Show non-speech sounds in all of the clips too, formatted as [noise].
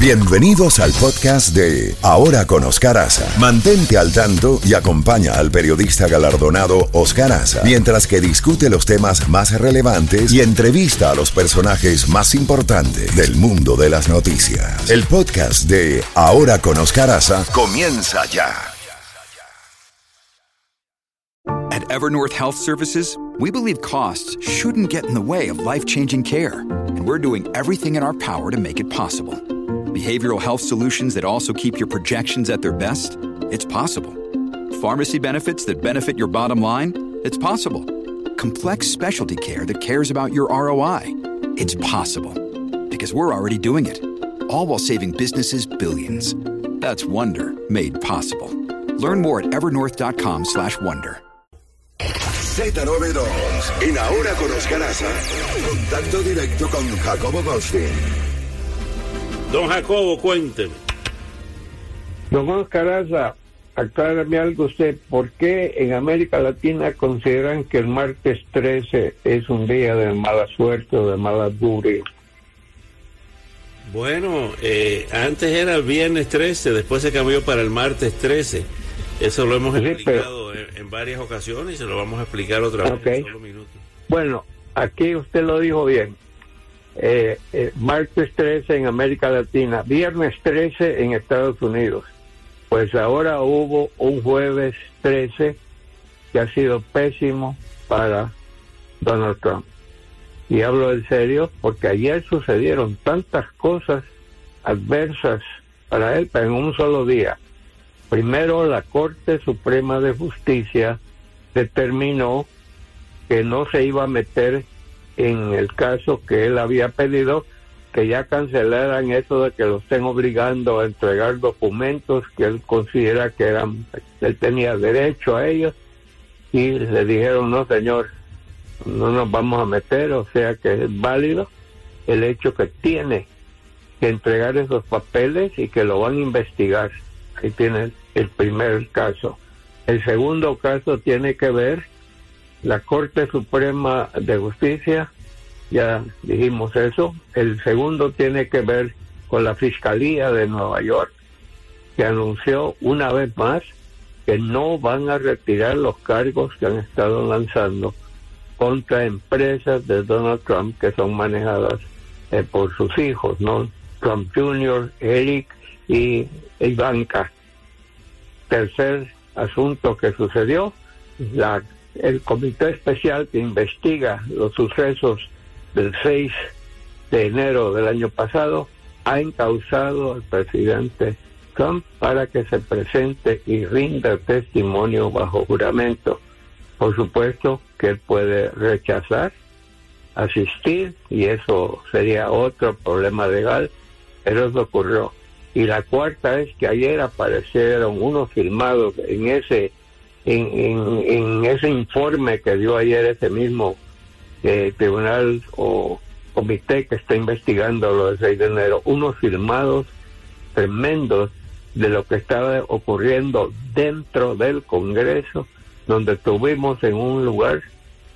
Bienvenidos al podcast de Ahora con Oscar. Mantente al tanto y acompaña al periodista galardonado Oscar Aza mientras que discute los temas más relevantes y entrevista a los personajes más importantes del mundo de las noticias. El podcast de Ahora con Oscar Aza comienza ya. At Evernorth Health Services, we believe costs shouldn't get in the way of life-changing care, and we're doing everything in our power to make it possible. Behavioral health solutions that also keep your projections at their best? It's possible. Pharmacy benefits that benefit your bottom line? It's possible. Complex specialty care that cares about your ROI? It's possible. Because we're already doing it. All while saving businesses billions. That's Wonder made possible. Learn more at evernorth.com/wonder. slash wonder. Z92 en Ahora con. Contacto directo con Jacobo Goldstein. Don Jacobo, cuénteme. Don Oscar Aza, aclárame algo usted. ¿Por qué en América Latina consideran que el martes 13 es un día de mala suerte o de mala dure? Bueno, eh, antes era el viernes 13, después se cambió para el martes 13. Eso lo hemos Sí, explicado en, en varias ocasiones y se lo vamos a explicar otra vez en solo minutos. Bueno, aquí usted lo dijo bien. Eh, eh, martes 13 en América Latina, viernes 13 en Estados Unidos. Pues ahora hubo un jueves 13 que ha sido pésimo para Donald Trump. Y hablo en serio porque ayer sucedieron tantas cosas adversas para él, en un solo día. Primero, la Corte Suprema de Justicia determinó que no se iba a meter en el caso que él había pedido, que ya cancelaran eso de que lo estén obligando a entregar documentos que él considera que eran, él tenía derecho a ellos, y le dijeron, no señor, no nos vamos a meter, o sea que es válido el hecho que tiene que entregar esos papeles y que lo van a investigar. Ahí tiene el primer caso. El segundo caso tiene que ver la Corte Suprema de Justicia, ya dijimos eso. El segundo tiene que ver con la Fiscalía de Nueva York, que anunció una vez más que no van a retirar los cargos que han estado lanzando contra empresas de Donald Trump que son manejadas eh, por sus hijos, ¿no? Trump Jr., Eric y Ivanka. Tercer asunto que sucedió, la, el comité especial que investiga los sucesos del 6 de enero del año pasado ha encausado al presidente Trump para que se presente y rinda testimonio bajo juramento. Por supuesto que él puede rechazar asistir y eso sería otro problema legal, pero eso ocurrió. Y la cuarta es que ayer aparecieron unos filmados en ese en, ese informe que dio ayer ese mismo eh, tribunal o comité que está investigando lo del 6 de enero, unos filmados tremendos de lo que estaba ocurriendo dentro del Congreso, donde tuvimos en un lugar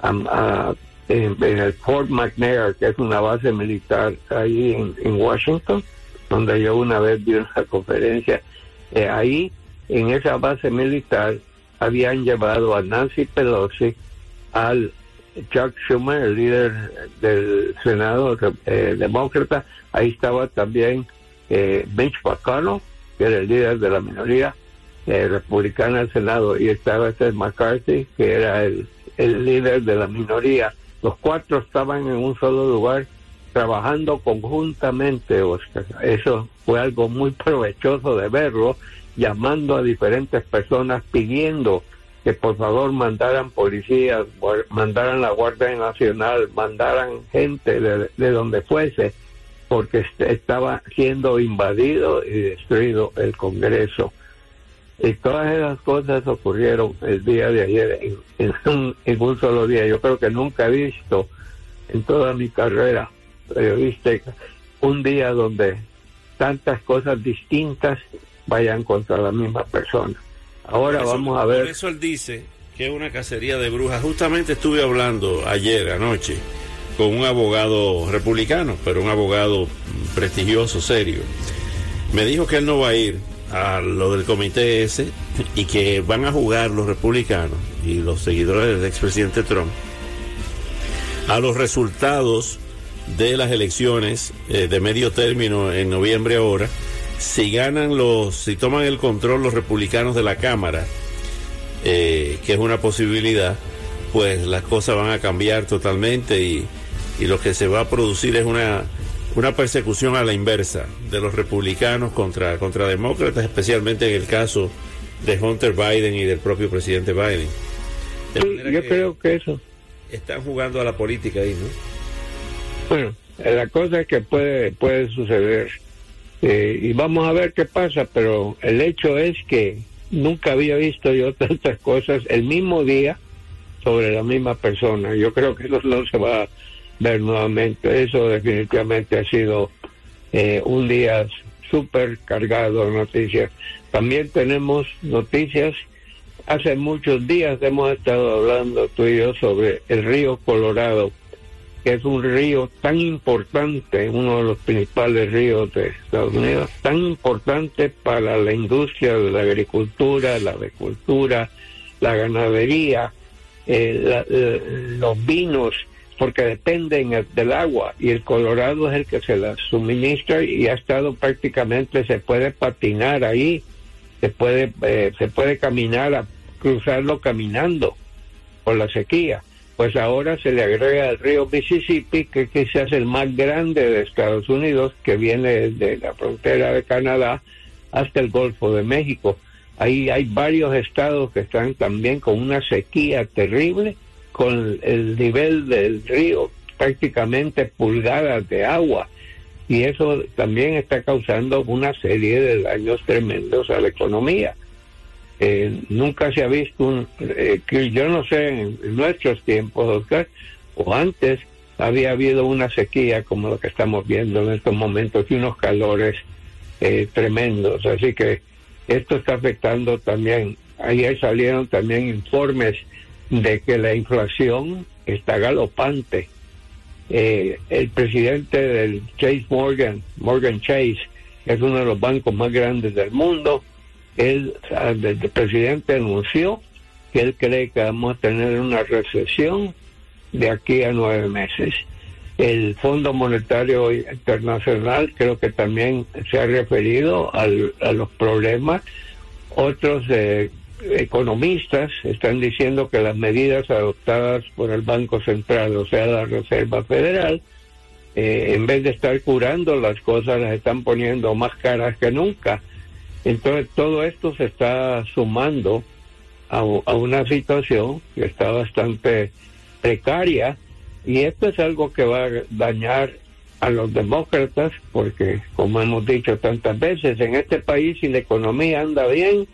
am- a- en, en el Fort McNair, que es una base militar ahí en, en Washington, donde yo una vez di una conferencia. Eh, ahí, en esa base militar, habían llevado a Nancy Pelosi, al Chuck Schumer, el líder del Senado eh, demócrata. Ahí estaba también eh, Mitch McConnell, que era el líder de la minoría eh, republicana del Senado, y estaba Ted McCarthy, que era el, el líder de la minoría. Los cuatro estaban en un solo lugar trabajando conjuntamente, Oscar. Eso fue algo muy provechoso de verlo, llamando a diferentes personas pidiendo que por favor mandaran policías, mandaran la Guardia Nacional, mandaran gente de, de donde fuese, porque est- estaba siendo invadido y destruido el Congreso. Y todas esas cosas ocurrieron el día de ayer en, en un, [laughs] en un solo día. Yo creo que nunca he visto en toda mi carrera periodística un día donde tantas cosas distintas vayan contra la misma persona. Ahora eso- vamos a ver. Por eso él dice que es una cacería de brujas. Justamente estuve hablando ayer, anoche, con un abogado republicano, pero un abogado prestigioso, serio. me dijo que él no va a ir a lo del comité ese y que van a jugar los republicanos y los seguidores del expresidente Trump a los resultados de las elecciones eh, de medio término en noviembre ahora. Si ganan los, si toman el control los republicanos de la Cámara, eh, que es una posibilidad, pues las cosas van a cambiar totalmente y, y lo que se va a producir es una una persecución a la inversa de los republicanos contra, contra demócratas, especialmente en el caso de Hunter Biden y del propio presidente Biden. yo creo que eso. Están jugando a la política ahí, ¿no? Bueno, la cosa es que puede, puede suceder. Eh, y vamos a ver qué pasa, pero el hecho es que nunca había visto yo [laughs] tantas cosas el mismo día sobre la misma persona. Yo creo que eso no se va a ver nuevamente. Eso definitivamente ha sido eh, un día súper cargado de noticias. También tenemos noticias. Hace muchos días hemos estado hablando tú y yo sobre el río Colorado, que es un río tan importante, uno de los principales ríos de Estados Unidos, tan importante para la industria de la agricultura, la avicultura, la ganadería, eh, los vinos, porque dependen del agua y el Colorado es el que se la suministra y ha estado prácticamente se puede patinar ahí, se puede eh, se puede caminar a cruzarlo caminando por la sequía. Pues ahora se le agrega el río Mississippi, que quizás es el más grande de Estados Unidos, que viene de la frontera de Canadá hasta el Golfo de México. Ahí hay varios estados que están también con una sequía terrible con el nivel del río prácticamente pulgadas de agua y eso también está causando una serie de daños tremendos a la economía. Eh, nunca se ha visto un, eh, que yo no sé en, nuestros tiempos, Oscar, o antes había habido una sequía como lo que estamos viendo en estos momentos y unos calores eh, tremendos. Así que esto está afectando también. Ayer salieron también informes de que la inflación está galopante. Eh, el presidente del Chase Morgan, Morgan Chase, es uno de los bancos más grandes del mundo, él, el presidente anunció que él cree que vamos a tener una recesión de aquí a nueve meses. El Fondo Monetario Internacional creo que también se ha referido a los problemas. Otros eh, economistas están diciendo que las medidas adoptadas por el Banco Central, o sea, la Reserva Federal, eh, en vez de estar curando las cosas, las están poniendo más caras que nunca. Entonces, todo esto se está sumando a, una situación que está bastante precaria y esto es algo que va a dañar a los demócratas porque, como hemos dicho tantas veces, en este país si la economía anda bien,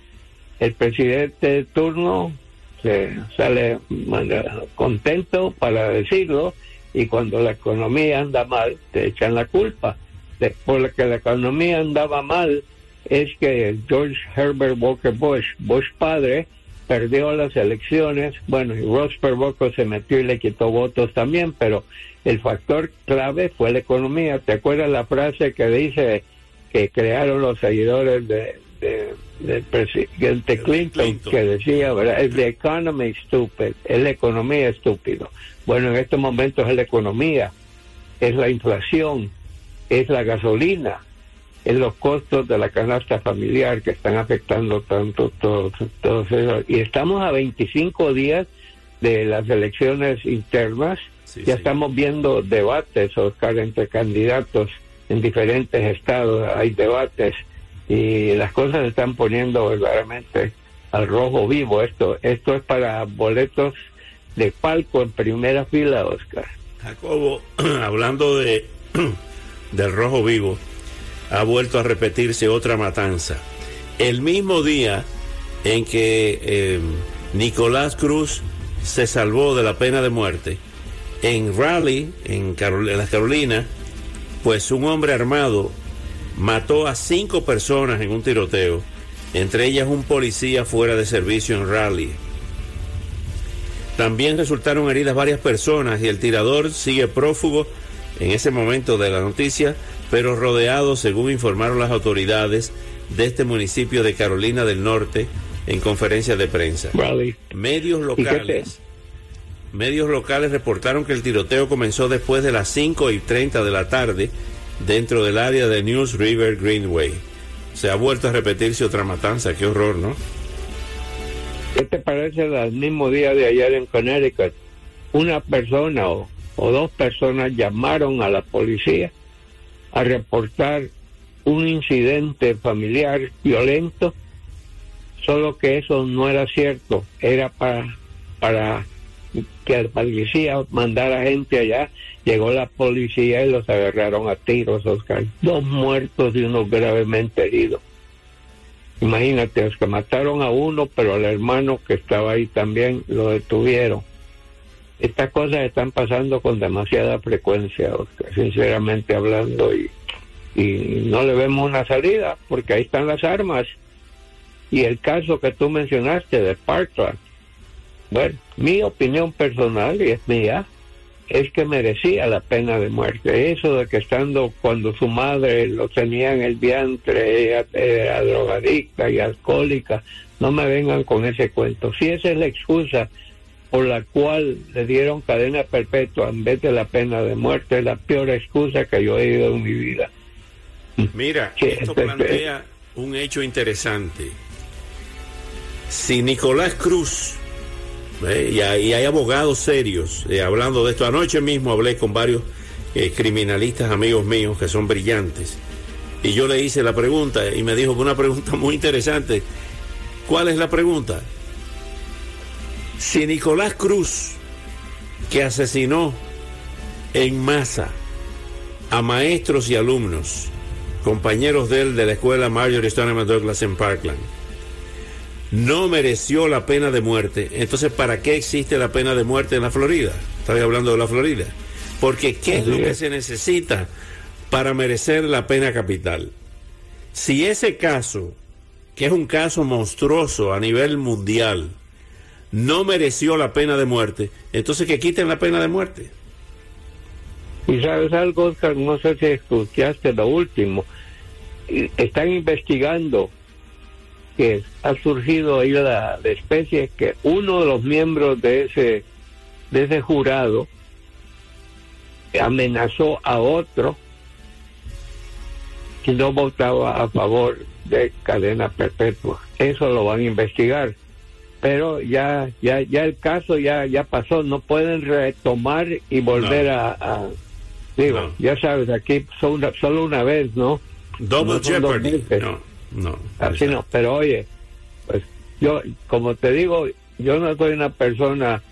el presidente de turno se sale contento para decirlo y cuando la economía anda mal te echan la culpa. Por lo que la economía andaba mal es que George Herbert Walker Bush, Bush padre, perdió las elecciones, bueno, y Ross Perot se metió y le quitó votos también, pero el factor clave fue la economía. ¿Te acuerdas la frase que dice que crearon los seguidores de, presidente Clinton, que decía, ¿verdad? The economy stupid, es la economía estúpido. Bueno, en estos momentos es la economía, es la inflación, es la gasolina, es los costos de la canasta familiar que están afectando tanto todos todo eso. Y estamos a 25 días de las elecciones internas, ya estamos viendo debates, Oscar, entre candidatos en diferentes estados, hay debates y las cosas se están poniendo verdaderamente al rojo vivo. Esto, esto es para boletos de palco en primera fila, Oscar. Jacobo, [clears throat] hablando de [clears throat] del rojo vivo, ha vuelto a repetirse otra matanza. El mismo día en que eh, Nicolás Cruz se salvó de la pena de muerte, en Raleigh, en, en las Carolinas, pues un hombre armado mató a cinco personas en un tiroteo, entre ellas un policía fuera de servicio en Raleigh. También resultaron heridas varias personas y el tirador sigue prófugo en ese momento de la noticia, pero rodeado, según informaron las autoridades de este municipio de Carolina del Norte en conferencia de prensa. Medios locales. Medios locales reportaron que el tiroteo comenzó después de las 5 y 30 de la tarde dentro del área de News River Greenway. Se ha vuelto a repetirse otra matanza, qué horror, ¿no? ¿Qué te parece el mismo día de ayer en Connecticut? Una persona o, o dos personas llamaron a la policía a reportar un incidente familiar violento, solo que eso no era cierto, era para, para que la policía mandara gente allá, llegó la policía y los agarraron a tiros, Oscar. Dos muertos y uno gravemente heridos. Imagínate, los que mataron a uno, pero al hermano que estaba ahí también lo detuvieron. Estas cosas están pasando con demasiada frecuencia, sinceramente hablando, y, y no le vemos una salida, porque ahí están las armas. Y el caso que tú mencionaste de Parkland, bueno, mi opinión personal, y es mía, es que merecía la pena de muerte. Eso de que estando cuando su madre lo tenía en el vientre, ella era drogadicta y alcohólica, no me vengan con ese cuento. Si esa es la excusa por la cual le dieron cadena perpetua en vez de la pena de muerte, es la peor excusa que yo he oído en mi vida. Mira, esto plantea un hecho interesante. Si Nicolás Cruz y, hay, abogados serios eh, hablando de esto. Anoche mismo hablé con varios eh, criminalistas amigos míos que son brillantes. Y yo le hice la pregunta y me dijo una pregunta muy interesante. ¿Cuál es la pregunta? Si Nicolás Cruz, que asesinó en masa a maestros y alumnos, compañeros de él de la escuela Marjorie Stoneman Douglas en Parkland, no mereció la pena de muerte, entonces ¿para qué existe la pena de muerte en la Florida? Estaba hablando de la Florida. Porque ¿qué es lo que se necesita para merecer la pena capital? Si ese caso, que es un caso monstruoso a nivel mundial, no mereció la pena de muerte, entonces que quiten la pena de muerte. Y sabes algo, Oscar, no sé si escuchaste lo último. Están investigando que ha surgido ahí la, especie que uno de los miembros de ese de ese jurado amenazó a otro que no votaba a favor de cadena perpetua. Eso lo van a investigar. Pero ya ya ya el caso ya ya pasó, no pueden retomar y volver a, digo, ya sabes, aquí son solo una vez, ¿no? Double jeopardy. No. No. Así no, pero oye, pues yo, como te digo, yo no soy una persona,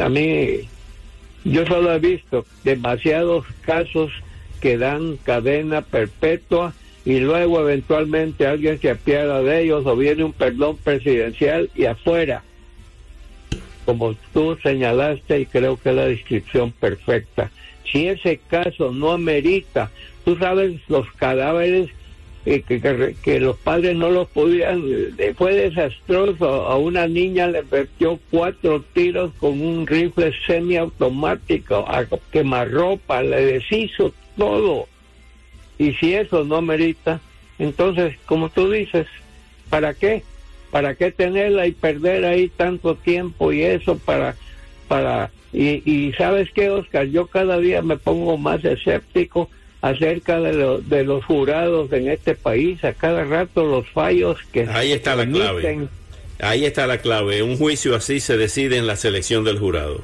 a mí, yo solo he visto demasiados casos que dan cadena perpetua y luego eventualmente alguien se apiada de ellos o viene un perdón presidencial y afuera. Como tú señalaste y creo que es la descripción perfecta. Si ese caso no amerita, tú sabes los cadáveres que, que, los padres no los podían, eh, fue desastroso. A una niña le metió cuatro tiros con un rifle semiautomático, a quemarropa, le deshizo todo. Y si eso no merita, entonces, como tú dices, ¿para qué? ¿Para qué tenerla y perder ahí tanto tiempo y eso para, para, y, y sabes qué, Oscar, yo cada día me pongo más escéptico acerca de, de los jurados en este país, a cada rato los fallos que... Ahí está la clave. Ahí está la clave. Un juicio así se decide en la selección del jurado.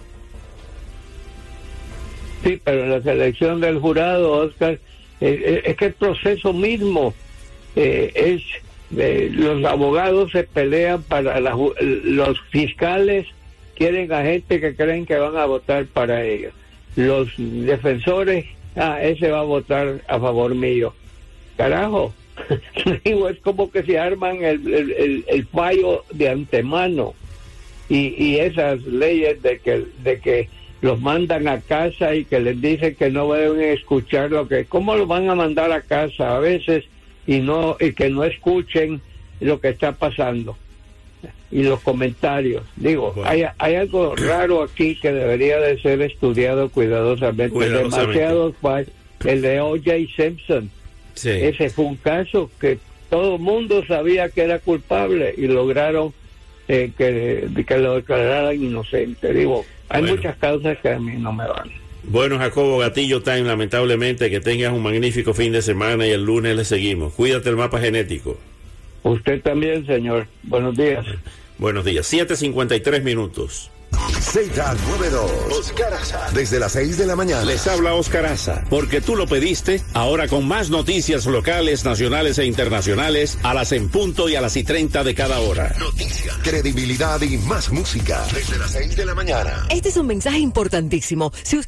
Sí, pero en la selección del jurado, Oscar, eh, eh, es que el proceso mismo eh, es... los abogados se pelean para los fiscales quieren a gente que creen que van a votar para ellos. Los defensores ah, ese va a votar a favor mío. Carajo, [laughs] es como que se arman el, el, fallo de antemano y, y, esas leyes de que, de que los mandan a casa y que les dicen que no deben escuchar lo que, ¿cómo lo van a mandar a casa a veces y no, y que no escuchen lo que está pasando? y los comentarios. Digo, hay, hay algo raro aquí que debería de ser estudiado cuidadosamente. Demasiados, el de O.J. Simpson. Sí. Ese fue un caso que todo el mundo sabía que era culpable y lograron eh, que, que lo declararan inocente. Digo, hay Bueno. muchas causas que a mí no me van. Bueno, Jacobo Gatillo Time, lamentablemente que tengas un magnífico fin de semana y el lunes le seguimos. Cuídate el mapa genético. Usted también, señor. Buenos días. Buenos días. 7.53 minutos. Z92. Oscar Aza. Desde las 6 de la mañana. Les habla Oscar Aza, porque tú lo pediste, ahora con más noticias locales, nacionales e internacionales, a las en punto y a las y 30 de cada hora. Noticias, credibilidad y más música. Desde las 6 de la mañana. Este es un mensaje importantísimo. Si usted